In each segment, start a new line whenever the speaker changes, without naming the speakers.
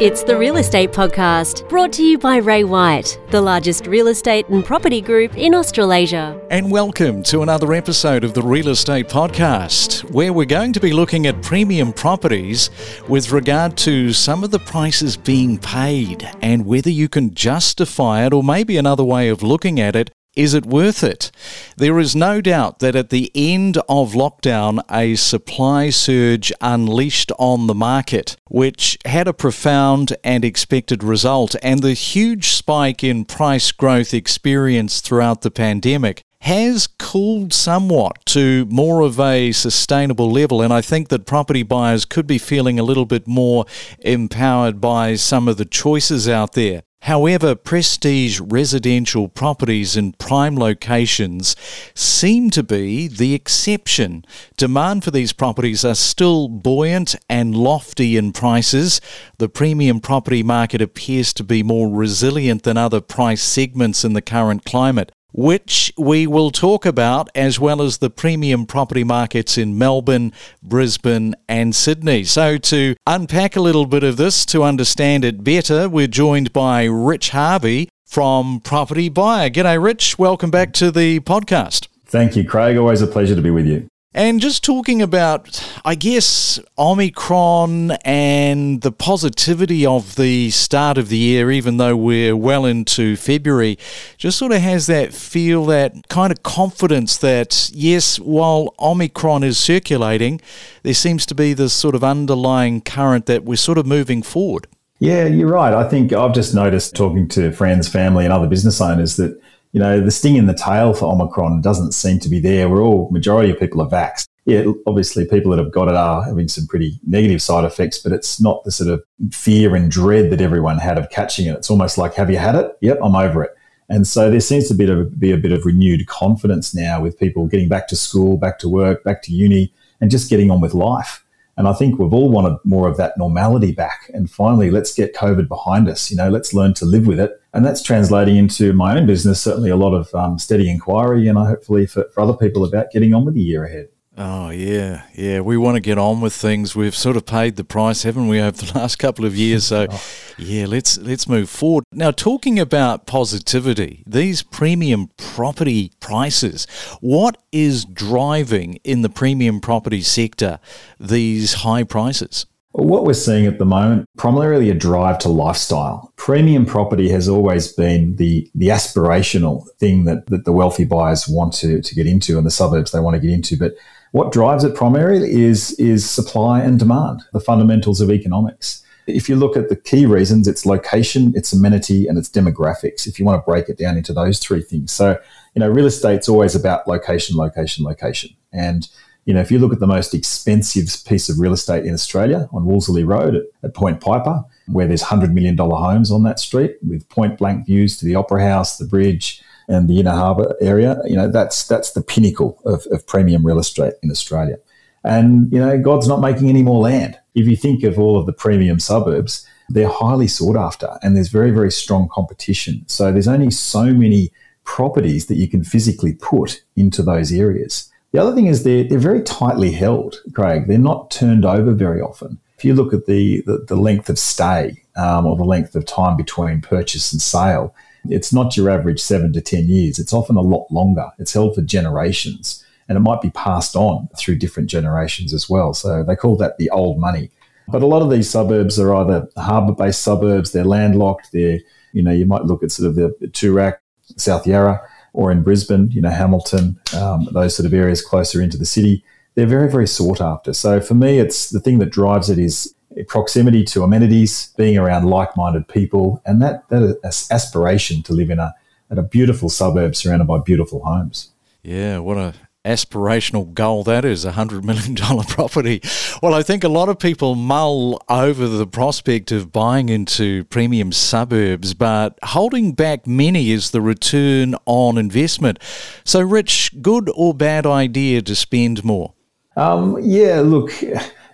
It's the Real Estate Podcast, brought to you by Ray White, the largest real estate and property group in Australasia.
And welcome to another episode of the Real Estate Podcast, where we're going to be looking at premium properties with regard to some of the prices being paid and whether you can justify it, or maybe another way of looking at it is it worth it? There is no doubt that at the end of lockdown, a supply surge unleashed on the market, which had a profound and expected result, and the huge spike in price growth experienced throughout the pandemic has cooled somewhat to more of a sustainable level. And I think that property buyers could be feeling a little bit more empowered by some of the choices out there. However, prestige residential properties in prime locations seem to be the exception. Demand for these properties are still buoyant and lofty in prices. The premium property market appears to be more resilient than other price segments in the current climate which we will talk about, as well as the premium property markets in Melbourne, Brisbane, and Sydney. So, to unpack a little bit of this, to understand it better, we're joined by Rich Harvey from Property Buyer. G'day, Rich. Welcome back to the podcast.
Thank you, Craig. Always a pleasure to be with you.
And just talking about, I guess, Omicron and the positivity of the start of the year, even though we're well into February, just sort of has that feel, that kind of confidence that, yes, while Omicron is circulating, there seems to be this sort of underlying current that we're sort of moving forward.
Yeah, you're right. I think I've just noticed talking to friends, family, and other business owners that you know, the sting in the tail for Omicron doesn't seem to be there. We're all, majority of people are vaxxed. Yeah, obviously people that have got it are having some pretty negative side effects, but it's not the sort of fear and dread that everyone had of catching it. It's almost like, have you had it? Yep, I'm over it. And so there seems to be a, be a bit of renewed confidence now with people getting back to school, back to work, back to uni, and just getting on with life. And I think we've all wanted more of that normality back. And finally, let's get COVID behind us. You know, let's learn to live with it. And that's translating into my own business, certainly a lot of um, steady inquiry, and I hopefully for, for other people about getting on with the year ahead.
Oh yeah, yeah. We want to get on with things. We've sort of paid the price, haven't we, over the last couple of years? So, oh. yeah, let's let's move forward. Now, talking about positivity, these premium property prices. What is driving in the premium property sector these high prices?
What we're seeing at the moment, primarily a drive to lifestyle. Premium property has always been the, the aspirational thing that, that the wealthy buyers want to, to get into and the suburbs they want to get into. But what drives it primarily is, is supply and demand, the fundamentals of economics. If you look at the key reasons, it's location, it's amenity, and it's demographics, if you want to break it down into those three things. So, you know, real estate's always about location, location, location. And, you know, if you look at the most expensive piece of real estate in Australia on Wolseley Road at, at Point Piper, where there's $100 million homes on that street with point blank views to the Opera House, the bridge, and the inner harbour area, you know, that's that's the pinnacle of, of premium real estate in Australia. And, you know, God's not making any more land. If you think of all of the premium suburbs, they're highly sought after and there's very, very strong competition. So there's only so many properties that you can physically put into those areas. The other thing is they're, they're very tightly held, Craig. They're not turned over very often. If you look at the, the, the length of stay um, or the length of time between purchase and sale, it's not your average seven to 10 years. It's often a lot longer. It's held for generations and it might be passed on through different generations as well. So they call that the old money. But a lot of these suburbs are either harbour based suburbs, they're landlocked, they're, you know, you might look at sort of the, the Toorak, South Yarra, or in Brisbane, you know, Hamilton, um, those sort of areas closer into the city. They're very, very sought after. So for me, it's the thing that drives it is proximity to amenities, being around like-minded people, and that that aspiration to live in a in a beautiful suburb surrounded by beautiful homes.
Yeah, what a aspirational goal that is a hundred million dollar property. Well, I think a lot of people mull over the prospect of buying into premium suburbs, but holding back many is the return on investment. So, Rich, good or bad idea to spend more?
Um, yeah, look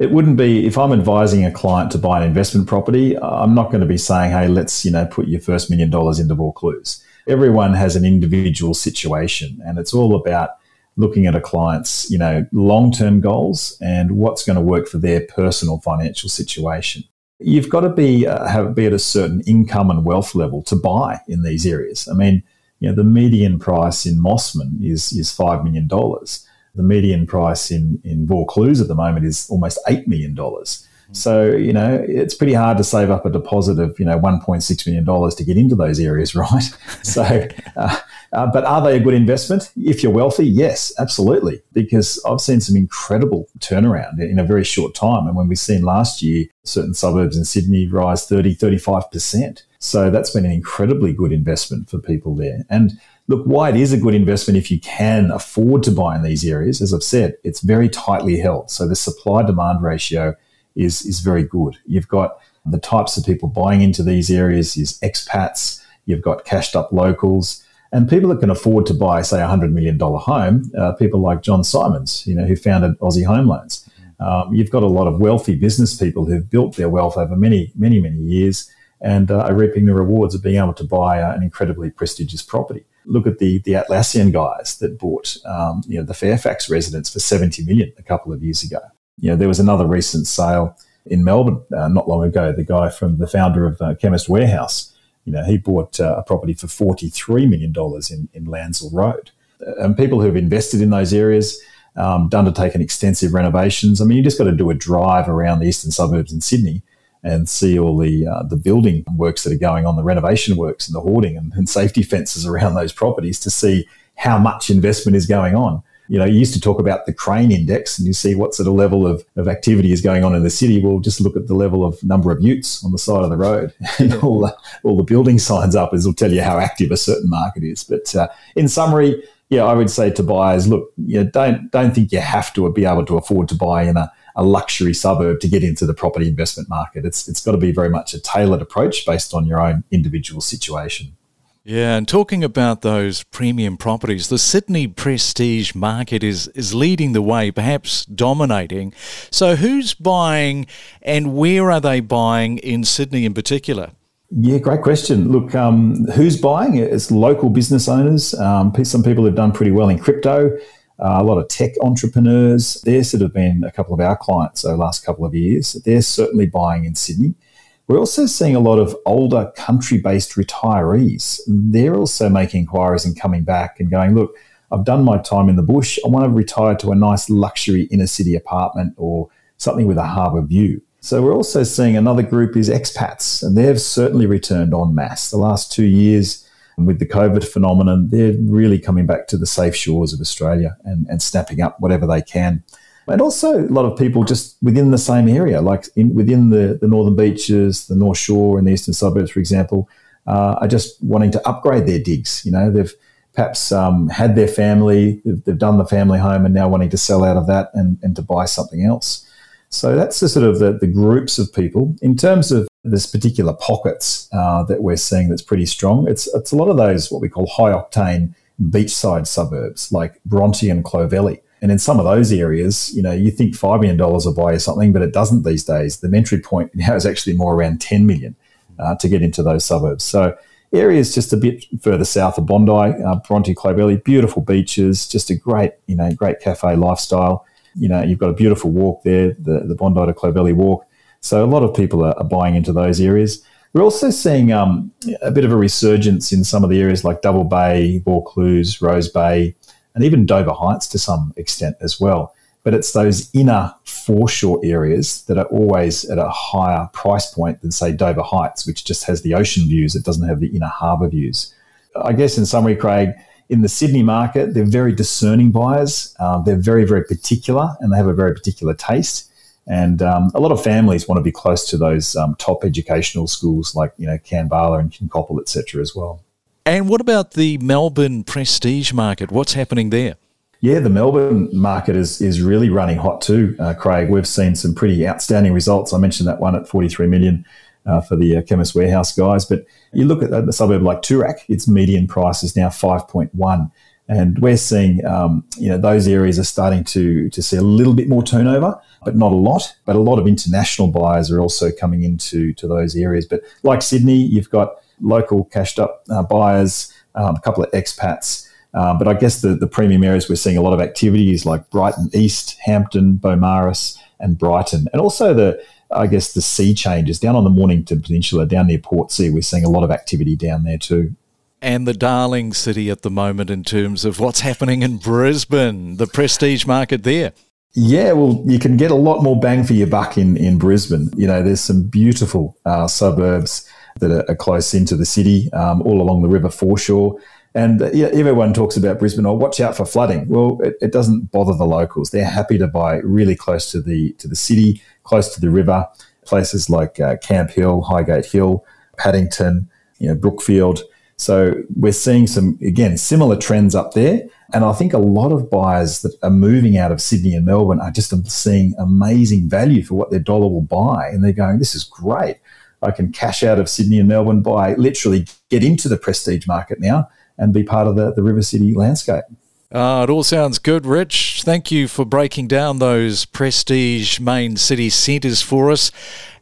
it wouldn't be if I'm advising a client to buy an investment property, I'm not going to be saying, hey, let's, you know, put your first million dollars into Vaucluse. Everyone has an individual situation and it's all about looking at a client's, you know, long-term goals and what's going to work for their personal financial situation. you've got to be uh, have be at a certain income and wealth level to buy in these areas. I mean, you know, the median price in Mosman is is five million dollars. The median price in in Vaucluse at the moment is almost eight million dollars. So, you know, it's pretty hard to save up a deposit of, you know, $1.6 million to get into those areas, right? so, uh, uh, but are they a good investment? If you're wealthy, yes, absolutely. Because I've seen some incredible turnaround in a very short time. And when we've seen last year, certain suburbs in Sydney rise 30, 35%. So that's been an incredibly good investment for people there. And look, why it is a good investment if you can afford to buy in these areas, as I've said, it's very tightly held. So the supply demand ratio is is very good. You've got the types of people buying into these areas is expats. You've got cashed up locals and people that can afford to buy, say, a hundred million dollar home. Uh, people like John Symond, you know, who founded Aussie Home Loans. Um, you've got a lot of wealthy business people who've built their wealth over many, many, many years and uh, are reaping the rewards of being able to buy uh, an incredibly prestigious property. Look at the the Atlassian guys that bought um, you know the Fairfax residence for 70 million a couple of years ago. You know, there was another recent sale in Melbourne uh, not long ago. The guy from the founder of uh, Chemist Warehouse, you know, he bought uh, a property for $43 million in, in Lansell Road. Uh, and people who've invested in those areas, um, undertaken extensive renovations. I mean, you just got to do a drive around the eastern suburbs in Sydney and see all the uh, the building works that are going on, the renovation works and the hoarding and, and safety fences around those properties to see how much investment is going on you know, you used to talk about the crane index and you see what sort of level of, of activity is going on in the city. Well, just look at the level of number of utes on the side of the road and all the, all the building signs up is will tell you how active a certain market is. But uh, in summary, yeah, I would say to buyers, look, you know, don't don't think you have to be able to afford to buy in a, a luxury suburb to get into the property investment market. It's it's got to be very much a tailored approach based on your own individual situation.
Yeah, and talking about those premium properties, the Sydney prestige market is, is leading the way, perhaps dominating. So, who's buying and where are they buying in Sydney in particular?
Yeah, great question. Look, um, who's buying? It's local business owners. Um, some people have done pretty well in crypto. Uh, a lot of tech entrepreneurs. There's sort of been a couple of our clients over the last couple of years. They're certainly buying in Sydney. We're also seeing a lot of older country based retirees. They're also making inquiries and coming back and going, look, I've done my time in the bush. I want to retire to a nice luxury inner city apartment or something with a harbour view. So we're also seeing another group is expats, and they've certainly returned en masse. The last two years with the COVID phenomenon, they're really coming back to the safe shores of Australia and, and snapping up whatever they can and also a lot of people just within the same area, like in, within the, the northern beaches, the North Shore, and the eastern suburbs, for example, uh, are just wanting to upgrade their digs. You know, they've perhaps um, had their family, they've, they've, done the family home, and now wanting to sell out of that and, and to buy something else. So that's the sort of the, the groups of people. In terms of this particular pockets uh, that we're seeing that's pretty strong, it's it's a lot of those what we call high octane beachside suburbs like Bronte and Clovelly and in some of those areas, you know, you think $5 million will buy you something, but it doesn't these days. The entry point now is actually more around 10 million uh, to get into those suburbs. So areas just a bit further south of Bondi, uh, Bronte, Clovelly, beautiful beaches, just a great, you know, great cafe lifestyle. You know, you've got a beautiful walk there, the, the Bondi to Clovelly walk. So a lot of people are, are buying into those areas. We're also seeing um, a bit of a resurgence in some of the areas like Double Bay, Vaucluse, Rose Bay, and even Dover Heights to some extent as well. But it's those inner foreshore areas that are always at a higher price point than, say, Dover Heights, which just has the ocean views. It doesn't have the inner harbour views. I guess, in summary, Craig, in the Sydney market, they're very discerning buyers. Uh, they're very, very particular and they have a very particular taste. And um, a lot of families want to be close to those um, top educational schools like, you know, Kambala and Kincoppal, etc. as well.
And what about the Melbourne prestige market? What's happening there?
Yeah, the Melbourne market is is really running hot too, uh, Craig. We've seen some pretty outstanding results. I mentioned that one at 43 million uh, for the uh, Chemist Warehouse guys. But you look at the suburb like Toorak, its median price is now 5.1. And we're seeing, um, you know, those areas are starting to, to see a little bit more turnover, but not a lot. But a lot of international buyers are also coming into to those areas. But like Sydney, you've got local cashed up uh, buyers, um, a couple of expats. Um, but I guess the, the premium areas we're seeing a lot of activities like Brighton East, Hampton, Beaumaris, and Brighton, and also the I guess the sea changes down on the Mornington Peninsula, down near Portsea. We're seeing a lot of activity down there too
and the darling city at the moment in terms of what's happening in Brisbane, the prestige market there.
Yeah, well, you can get a lot more bang for your buck in, in Brisbane. You know, there's some beautiful uh, suburbs that are, are, close into the city, um, all along the river foreshore. And uh, yeah, everyone talks about Brisbane. Oh, watch out for flooding. Well, it, it, doesn't bother the locals. They're happy to buy really close to the to the city, close to the river. Places like uh, Camp Hill, Highgate Hill, Paddington, you know, Brookfield. So we're seeing some again similar trends up there. And I think a lot of buyers that are moving out of Sydney and Melbourne are just seeing amazing value for what their dollar will buy. And they're going, this is great. I can cash out of Sydney and Melbourne, buy, literally get into the prestige market now and be part of the, the River City landscape.
Uh, it all sounds good, Rich. Thank you for breaking down those prestige main city centres for us.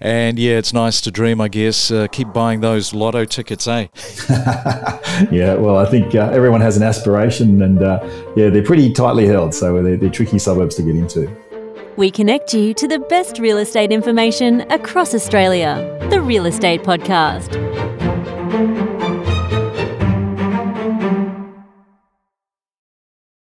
And yeah, it's nice to dream, I guess. Uh, keep buying those lotto tickets, eh?
yeah, well, I think uh, everyone has an aspiration, and uh, yeah, they're pretty tightly held, so they're, they're tricky suburbs to get into.
We connect you to the best real estate information across Australia. The Real Estate Podcast.